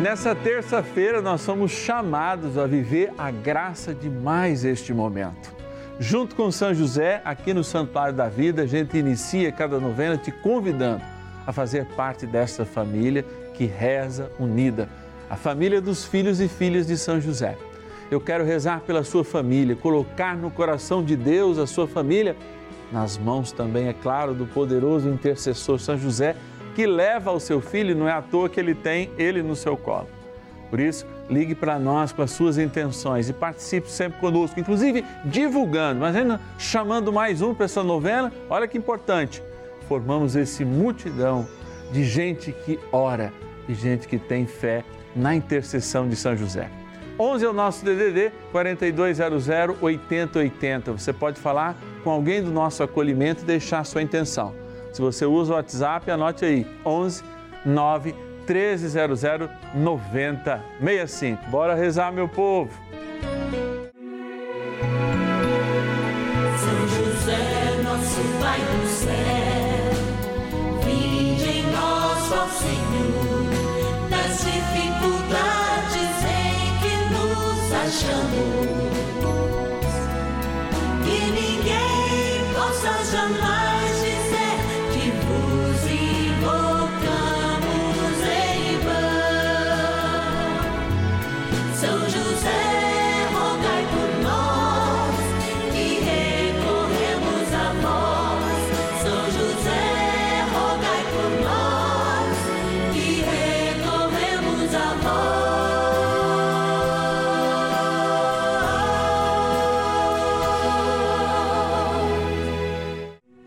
Nessa terça-feira, nós somos chamados a viver a graça de mais este momento. Junto com São José, aqui no Santuário da Vida, a gente inicia cada novena te convidando a fazer parte dessa família que reza unida, a família dos filhos e filhas de São José. Eu quero rezar pela sua família, colocar no coração de Deus a sua família, nas mãos também, é claro, do poderoso intercessor São José que leva o seu filho, não é à toa que ele tem ele no seu colo. Por isso, ligue para nós com as suas intenções e participe sempre conosco, inclusive divulgando, mas ainda chamando mais um para essa novena. Olha que importante, formamos esse multidão de gente que ora e gente que tem fé na intercessão de São José. 11 é o nosso DDD 4200 8080. Você pode falar com alguém do nosso acolhimento e deixar a sua intenção. Se você usa o WhatsApp, anote aí: 11 9 1300 9065. Bora rezar, meu povo. São José, nosso Pai do céu, vinde em nós, ó Senhor, nas dificuldades em que nos achamos. Que ninguém possa jamais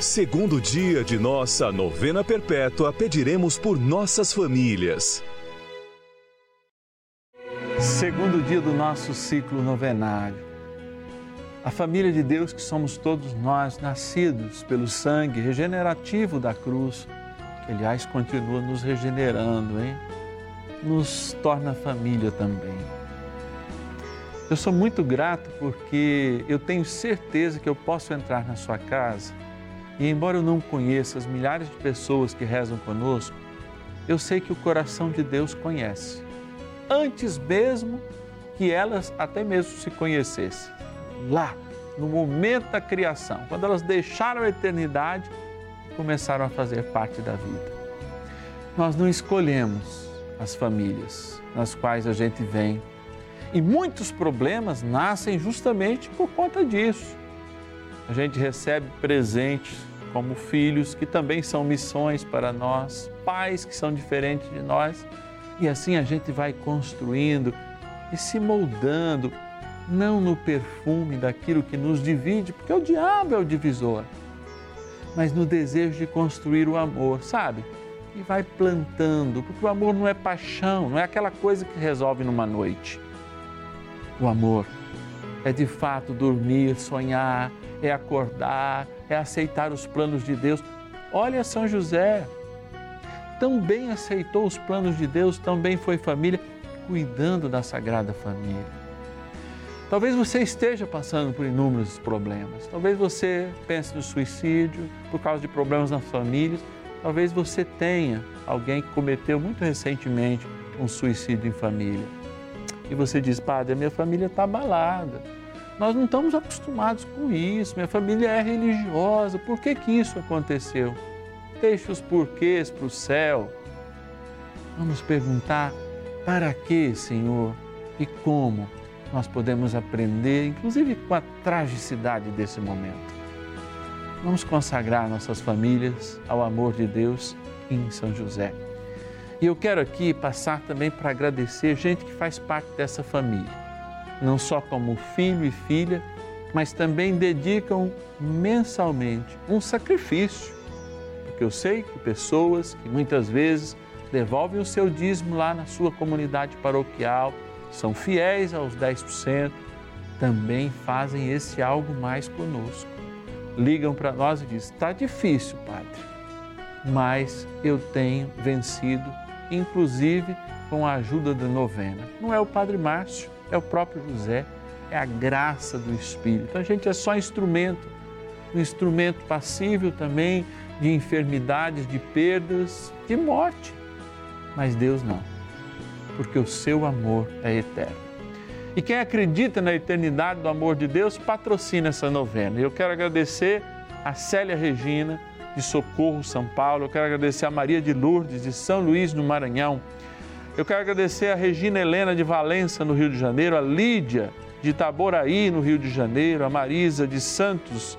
segundo dia de nossa novena perpétua, pediremos por nossas famílias. Segundo dia do nosso ciclo novenário. A família de Deus que somos todos nós, nascidos pelo sangue regenerativo da cruz, que aliás continua nos regenerando, hein? Nos torna família também. Eu sou muito grato porque eu tenho certeza que eu posso entrar na sua casa e, embora eu não conheça as milhares de pessoas que rezam conosco, eu sei que o coração de Deus conhece, antes mesmo que elas até mesmo se conhecessem. Lá, no momento da criação, quando elas deixaram a eternidade começaram a fazer parte da vida. Nós não escolhemos as famílias nas quais a gente vem e muitos problemas nascem justamente por conta disso. A gente recebe presentes como filhos que também são missões para nós, pais que são diferentes de nós, e assim a gente vai construindo e se moldando, não no perfume daquilo que nos divide, porque o diabo é o divisor, mas no desejo de construir o amor, sabe? E vai plantando, porque o amor não é paixão, não é aquela coisa que resolve numa noite o amor é de fato dormir, sonhar, é acordar, é aceitar os planos de Deus. Olha São José, tão bem aceitou os planos de Deus, tão bem foi família, cuidando da Sagrada Família. Talvez você esteja passando por inúmeros problemas. Talvez você pense no suicídio por causa de problemas nas famílias. Talvez você tenha alguém que cometeu muito recentemente um suicídio em família e você diz, padre, a minha família está abalada. Nós não estamos acostumados com isso, minha família é religiosa, por que, que isso aconteceu? Deixe os porquês para o céu. Vamos perguntar, para que, Senhor, e como nós podemos aprender, inclusive com a tragicidade desse momento. Vamos consagrar nossas famílias ao amor de Deus em São José. E eu quero aqui passar também para agradecer gente que faz parte dessa família, não só como filho e filha, mas também dedicam mensalmente um sacrifício, porque eu sei que pessoas que muitas vezes devolvem o seu dízimo lá na sua comunidade paroquial, são fiéis aos 10%, também fazem esse algo mais conosco. Ligam para nós e dizem: está difícil, Padre, mas eu tenho vencido, inclusive com a ajuda da novena. Não é o Padre Márcio, é o próprio José, é a graça do Espírito. A gente é só instrumento, um instrumento passível também de enfermidades, de perdas, de morte. Mas Deus não, porque o seu amor é eterno. E quem acredita na eternidade do amor de Deus, patrocina essa novena. Eu quero agradecer a Célia Regina, de Socorro, São Paulo. Eu quero agradecer a Maria de Lourdes, de São Luís, no Maranhão. Eu quero agradecer a Regina Helena de Valença, no Rio de Janeiro, a Lídia de Itaboraí, no Rio de Janeiro, a Marisa de Santos,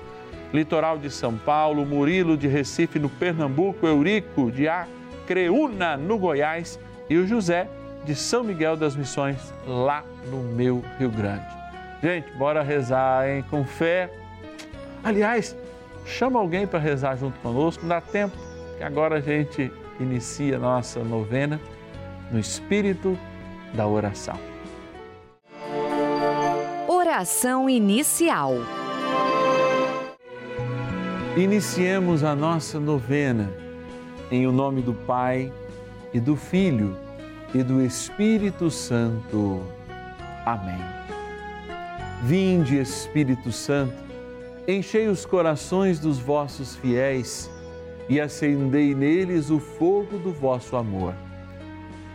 litoral de São Paulo, Murilo de Recife, no Pernambuco, Eurico de Acreúna, no Goiás e o José de São Miguel das Missões, lá no meu Rio Grande. Gente, bora rezar, hein? Com fé. Aliás, chama alguém para rezar junto conosco, dá tempo, que agora a gente inicia a nossa novena no espírito da oração. Oração inicial. Iniciemos a nossa novena em o nome do Pai e do Filho e do Espírito Santo. Amém. Vinde, Espírito Santo, enchei os corações dos vossos fiéis e acendei neles o fogo do vosso amor.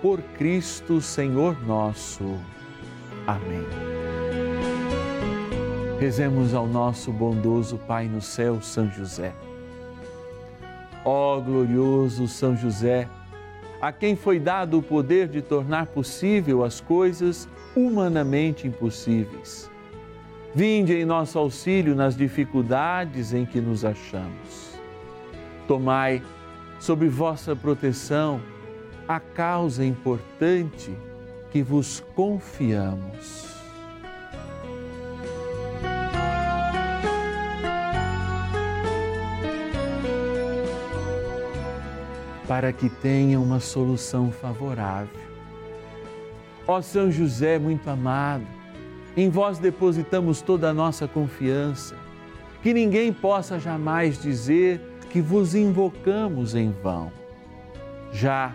Por Cristo, Senhor nosso. Amém. Rezemos ao nosso bondoso Pai no céu, São José. Ó glorioso São José, a quem foi dado o poder de tornar possível as coisas humanamente impossíveis. Vinde em nosso auxílio nas dificuldades em que nos achamos. Tomai sob vossa proteção a causa importante que vos confiamos. Para que tenha uma solução favorável. Ó São José muito amado, em vós depositamos toda a nossa confiança, que ninguém possa jamais dizer que vos invocamos em vão. Já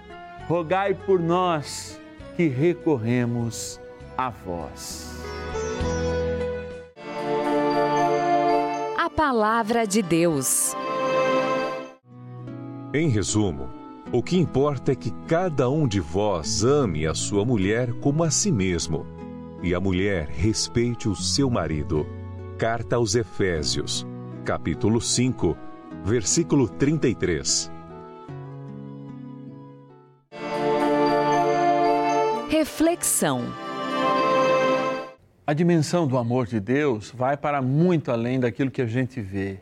rogai por nós que recorremos a vós. A Palavra de Deus. Em resumo, o que importa é que cada um de vós ame a sua mulher como a si mesmo, e a mulher respeite o seu marido. Carta aos Efésios, capítulo 5, versículo 33. Reflexão. A dimensão do amor de Deus vai para muito além daquilo que a gente vê.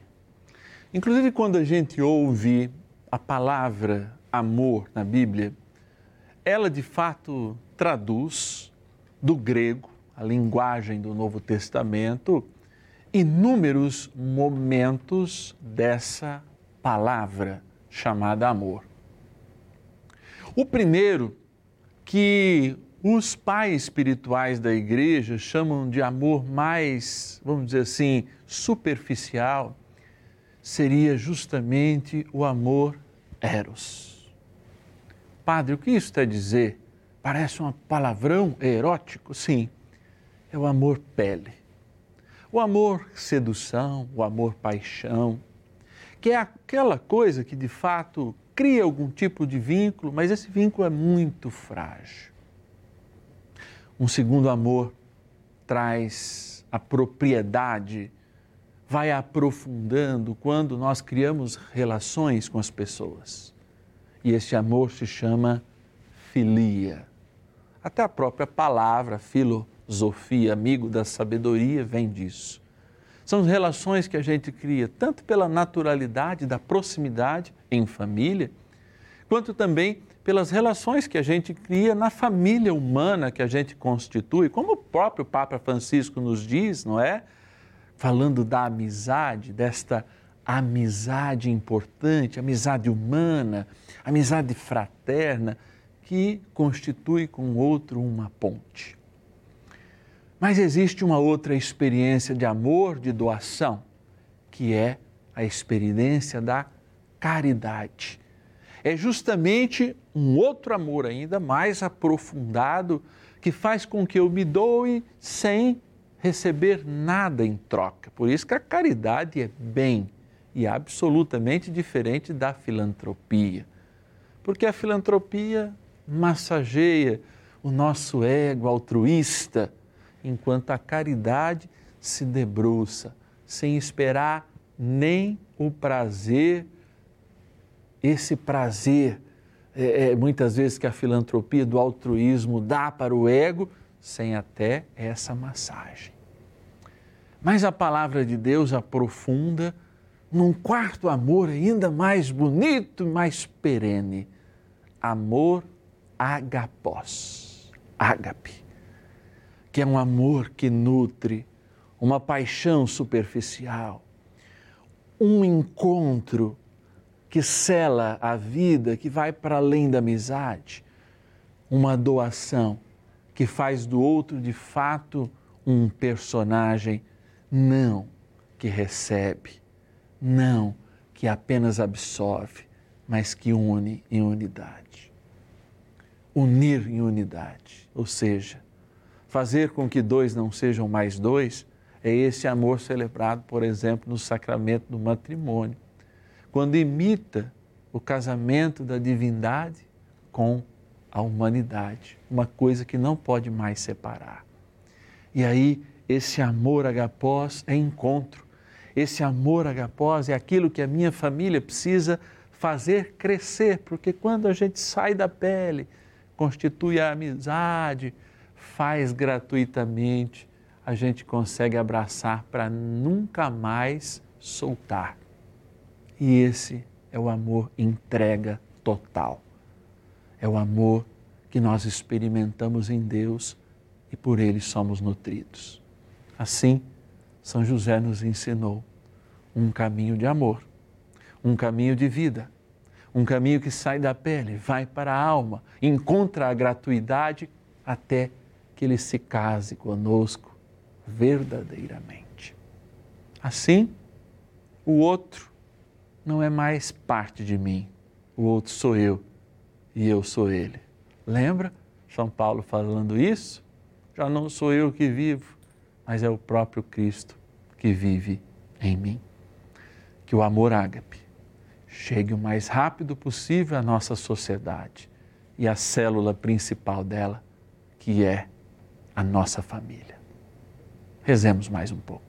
Inclusive, quando a gente ouve a palavra amor na Bíblia, ela de fato traduz do grego, a linguagem do Novo Testamento, inúmeros momentos dessa palavra chamada amor. O primeiro, que os pais espirituais da igreja chamam de amor mais, vamos dizer assim, superficial, seria justamente o amor eros. Padre, o que isso quer dizer? Parece um palavrão erótico? Sim, é o amor pele. O amor sedução, o amor paixão, que é aquela coisa que de fato cria algum tipo de vínculo, mas esse vínculo é muito frágil. Um segundo amor traz a propriedade, vai aprofundando quando nós criamos relações com as pessoas. E esse amor se chama filia. Até a própria palavra filosofia, amigo da sabedoria, vem disso. São relações que a gente cria tanto pela naturalidade da proximidade em família, quanto também pelas relações que a gente cria na família humana que a gente constitui, como o próprio Papa Francisco nos diz, não é? Falando da amizade, desta amizade importante, amizade humana, amizade fraterna, que constitui com o outro uma ponte. Mas existe uma outra experiência de amor, de doação, que é a experiência da caridade. É justamente um outro amor ainda mais aprofundado que faz com que eu me doe sem receber nada em troca. Por isso que a caridade é bem e absolutamente diferente da filantropia. Porque a filantropia massageia o nosso ego altruísta enquanto a caridade se debruça, sem esperar nem o prazer, esse prazer, é, é, muitas vezes que a filantropia do altruísmo dá para o ego, sem até essa massagem. Mas a palavra de Deus aprofunda num quarto amor ainda mais bonito mais perene: amor agapós, ágape que é um amor que nutre, uma paixão superficial, um encontro que cela a vida, que vai para além da amizade, uma doação que faz do outro de fato um personagem, não que recebe, não que apenas absorve, mas que une em unidade. Unir em unidade, ou seja, fazer com que dois não sejam mais dois, é esse amor celebrado, por exemplo, no sacramento do matrimônio, quando imita o casamento da divindade com a humanidade, uma coisa que não pode mais separar. E aí, esse amor agapós é encontro. Esse amor agapós é aquilo que a minha família precisa fazer crescer, porque quando a gente sai da pele, constitui a amizade, faz gratuitamente, a gente consegue abraçar para nunca mais soltar. E esse é o amor entrega total. É o amor que nós experimentamos em Deus e por ele somos nutridos. Assim, São José nos ensinou um caminho de amor, um caminho de vida, um caminho que sai da pele, vai para a alma, encontra a gratuidade até que ele se case conosco verdadeiramente. Assim, o outro não é mais parte de mim, o outro sou eu e eu sou ele. Lembra São Paulo falando isso? Já não sou eu que vivo, mas é o próprio Cristo que vive em mim. Que o amor ágape chegue o mais rápido possível à nossa sociedade e à célula principal dela, que é a nossa família. Rezemos mais um pouco.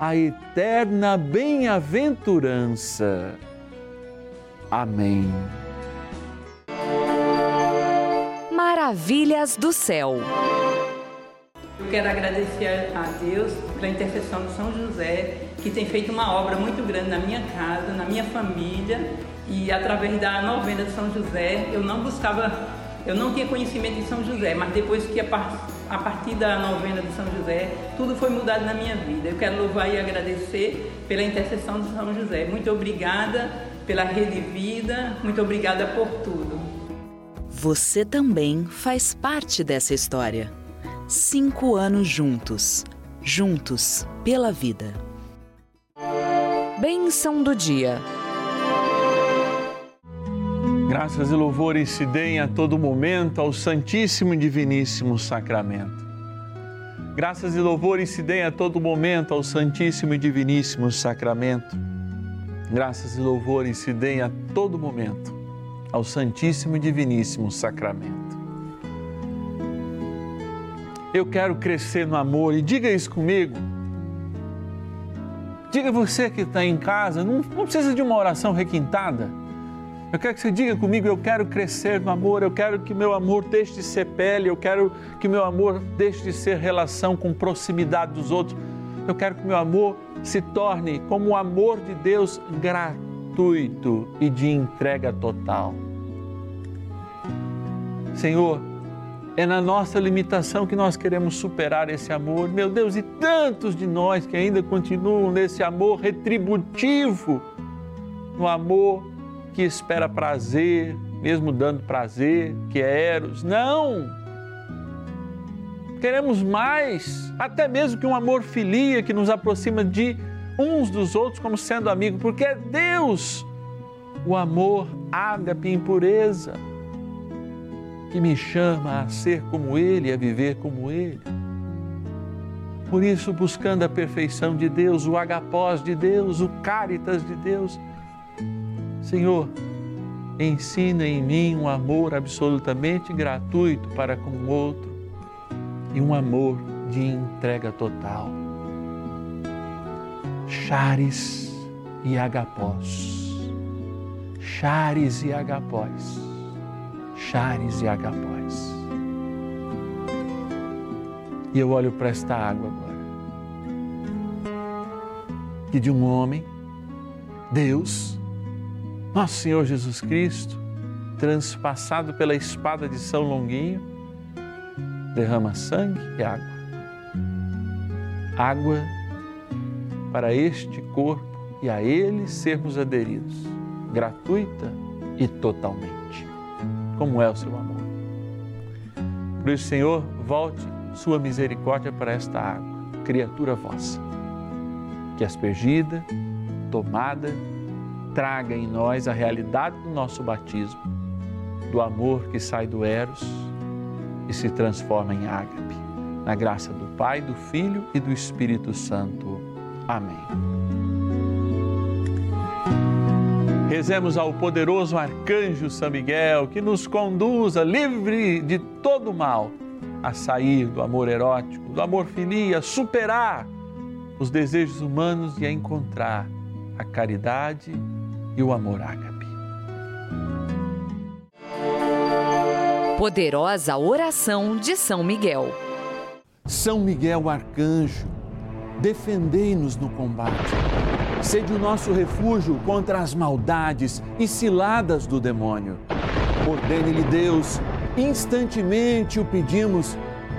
a eterna bem-aventurança. Amém. Maravilhas do céu. Eu quero agradecer a Deus pela intercessão de São José, que tem feito uma obra muito grande na minha casa, na minha família, e através da novena de São José, eu não buscava eu não tinha conhecimento de São José, mas depois que a, partir da novena de São José, tudo foi mudado na minha vida. Eu quero louvar e agradecer pela intercessão de São José. Muito obrigada pela rede vida, muito obrigada por tudo. Você também faz parte dessa história. Cinco anos juntos, juntos pela vida. Benção do dia. Graças e louvores se deem a todo momento ao Santíssimo e Diviníssimo Sacramento. Graças e louvores se deem a todo momento ao Santíssimo e Diviníssimo Sacramento. Graças e louvores se deem a todo momento ao Santíssimo e Diviníssimo Sacramento. Eu quero crescer no amor e diga isso comigo. Diga você que está em casa, não, não precisa de uma oração requintada eu quero que você diga comigo: eu quero crescer no amor, eu quero que meu amor deixe de ser pele, eu quero que meu amor deixe de ser relação com proximidade dos outros. Eu quero que meu amor se torne como o amor de Deus gratuito e de entrega total. Senhor, é na nossa limitação que nós queremos superar esse amor. Meu Deus, e tantos de nós que ainda continuam nesse amor retributivo, no amor que espera prazer, mesmo dando prazer, que é Eros. Não! Queremos mais, até mesmo que um amor filia que nos aproxima de uns dos outros como sendo amigos, porque é Deus o amor ágape em pureza que me chama a ser como Ele, a viver como Ele. Por isso, buscando a perfeição de Deus, o agapós de Deus, o caritas de Deus, Senhor, ensina em mim um amor absolutamente gratuito para com o outro e um amor de entrega total. Chares e agapós. Chares e agapós. Chares e agapós. E eu olho para esta água agora. Que de um homem, Deus, nosso Senhor Jesus Cristo, transpassado pela espada de São Longuinho, derrama sangue e água. Água para este corpo e a ele sermos aderidos, gratuita e totalmente, como é o seu amor. Por isso, Senhor, volte sua misericórdia para esta água, criatura vossa, que aspergida, tomada, traga em nós a realidade do nosso batismo, do amor que sai do Eros e se transforma em ágape. Na graça do Pai, do Filho e do Espírito Santo. Amém. Rezemos ao poderoso arcanjo São Miguel que nos conduza livre de todo mal a sair do amor erótico, do amor filia, a superar os desejos humanos e a encontrar a caridade e o amor ágape. Poderosa oração de São Miguel. São Miguel arcanjo, defendei-nos no combate Sede o nosso refúgio contra as maldades e ciladas do demônio. Ordene-lhe Deus, instantemente o pedimos,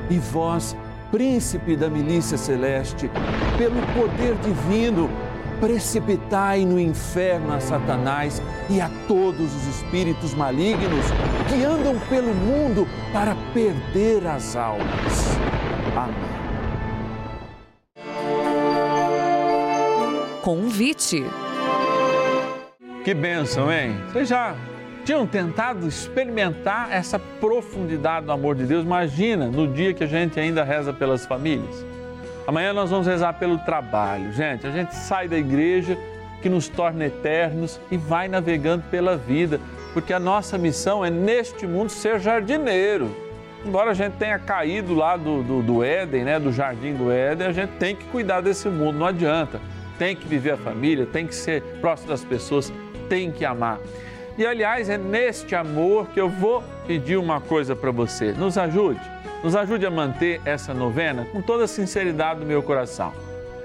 e vós, príncipe da milícia celeste, pelo poder divino, precipitai no inferno a Satanás e a todos os espíritos malignos que andam pelo mundo para perder as almas. Amém. Convite. Que bênção, hein? Vocês já tinham tentado experimentar essa profundidade do amor de Deus? Imagina no dia que a gente ainda reza pelas famílias. Amanhã nós vamos rezar pelo trabalho. Gente, a gente sai da igreja que nos torna eternos e vai navegando pela vida, porque a nossa missão é neste mundo ser jardineiro. Embora a gente tenha caído lá do, do, do Éden, né, do jardim do Éden, a gente tem que cuidar desse mundo, não adianta tem que viver a família, tem que ser próximo das pessoas, tem que amar. E aliás, é neste amor que eu vou pedir uma coisa para você. Nos ajude, nos ajude a manter essa novena com toda a sinceridade do meu coração.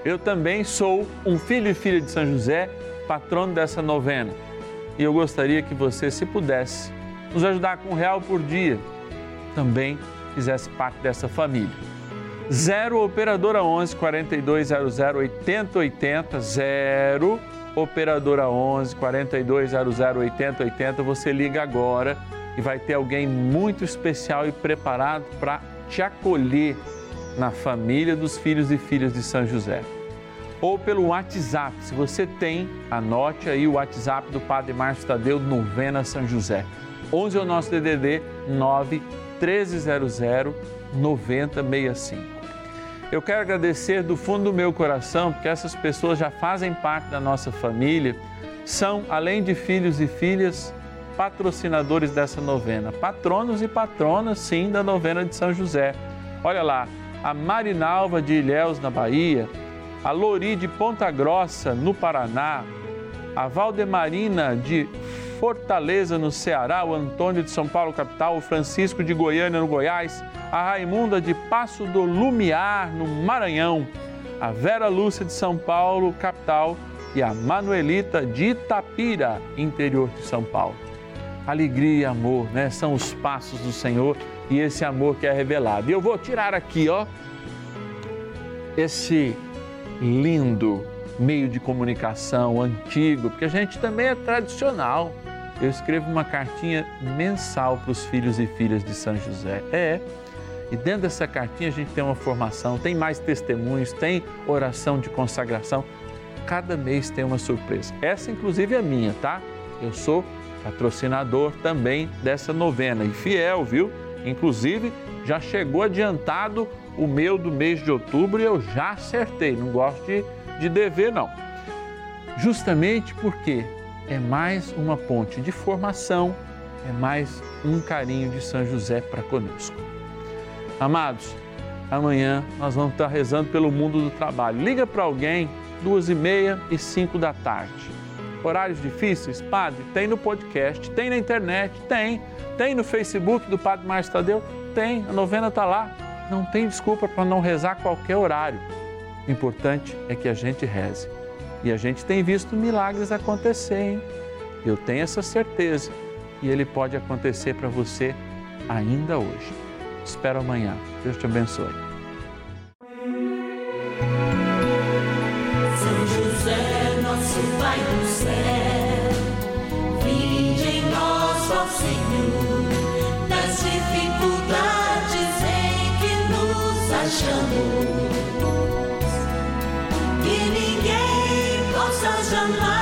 Eu também sou um filho e filha de São José, patrono dessa novena. E eu gostaria que você, se pudesse, nos ajudar com um real por dia, também fizesse parte dessa família. 0 operadora 11 4200 8080 0 operadora 11 4200 8080 você liga agora e vai ter alguém muito especial e preparado para te acolher na família dos filhos e filhas de São José. Ou pelo WhatsApp, se você tem, anote aí o WhatsApp do Padre Márcio Tadeu, Novena São José. 11 é o nosso DDD 9 1300 9065. Eu quero agradecer do fundo do meu coração, porque essas pessoas já fazem parte da nossa família, são, além de filhos e filhas, patrocinadores dessa novena, patronos e patronas, sim, da novena de São José. Olha lá, a Marinalva de Ilhéus, na Bahia, a Lori de Ponta Grossa, no Paraná, a Valdemarina de Fortaleza, no Ceará, o Antônio de São Paulo, capital, o Francisco de Goiânia, no Goiás, a Raimunda de Passo do Lumiar, no Maranhão, a Vera Lúcia de São Paulo, capital, e a Manuelita de Itapira, interior de São Paulo. Alegria e amor, né? São os passos do Senhor e esse amor que é revelado. E eu vou tirar aqui, ó, esse lindo meio de comunicação antigo, porque a gente também é tradicional. Eu escrevo uma cartinha mensal para os filhos e filhas de São José. É. E dentro dessa cartinha a gente tem uma formação, tem mais testemunhos, tem oração de consagração. Cada mês tem uma surpresa. Essa, inclusive, é minha, tá? Eu sou patrocinador também dessa novena e fiel, viu? Inclusive, já chegou adiantado o meu do mês de outubro e eu já acertei. Não gosto de, de dever, não. Justamente porque é mais uma ponte de formação, é mais um carinho de São José para conosco. Amados, amanhã nós vamos estar rezando pelo mundo do trabalho. Liga para alguém, duas e meia e cinco da tarde. Horários difíceis? Padre, tem no podcast, tem na internet, tem. Tem no Facebook do Padre Márcio Tadeu? Tem, a novena está lá. Não tem desculpa para não rezar qualquer horário. O importante é que a gente reze. E a gente tem visto milagres acontecerem. Eu tenho essa certeza. E ele pode acontecer para você ainda hoje espero amanhã. Deus te abençoe. Pai céu, vinde em nós, Senhor, das dificuldades em que nos achamos. Que ninguém possa jamais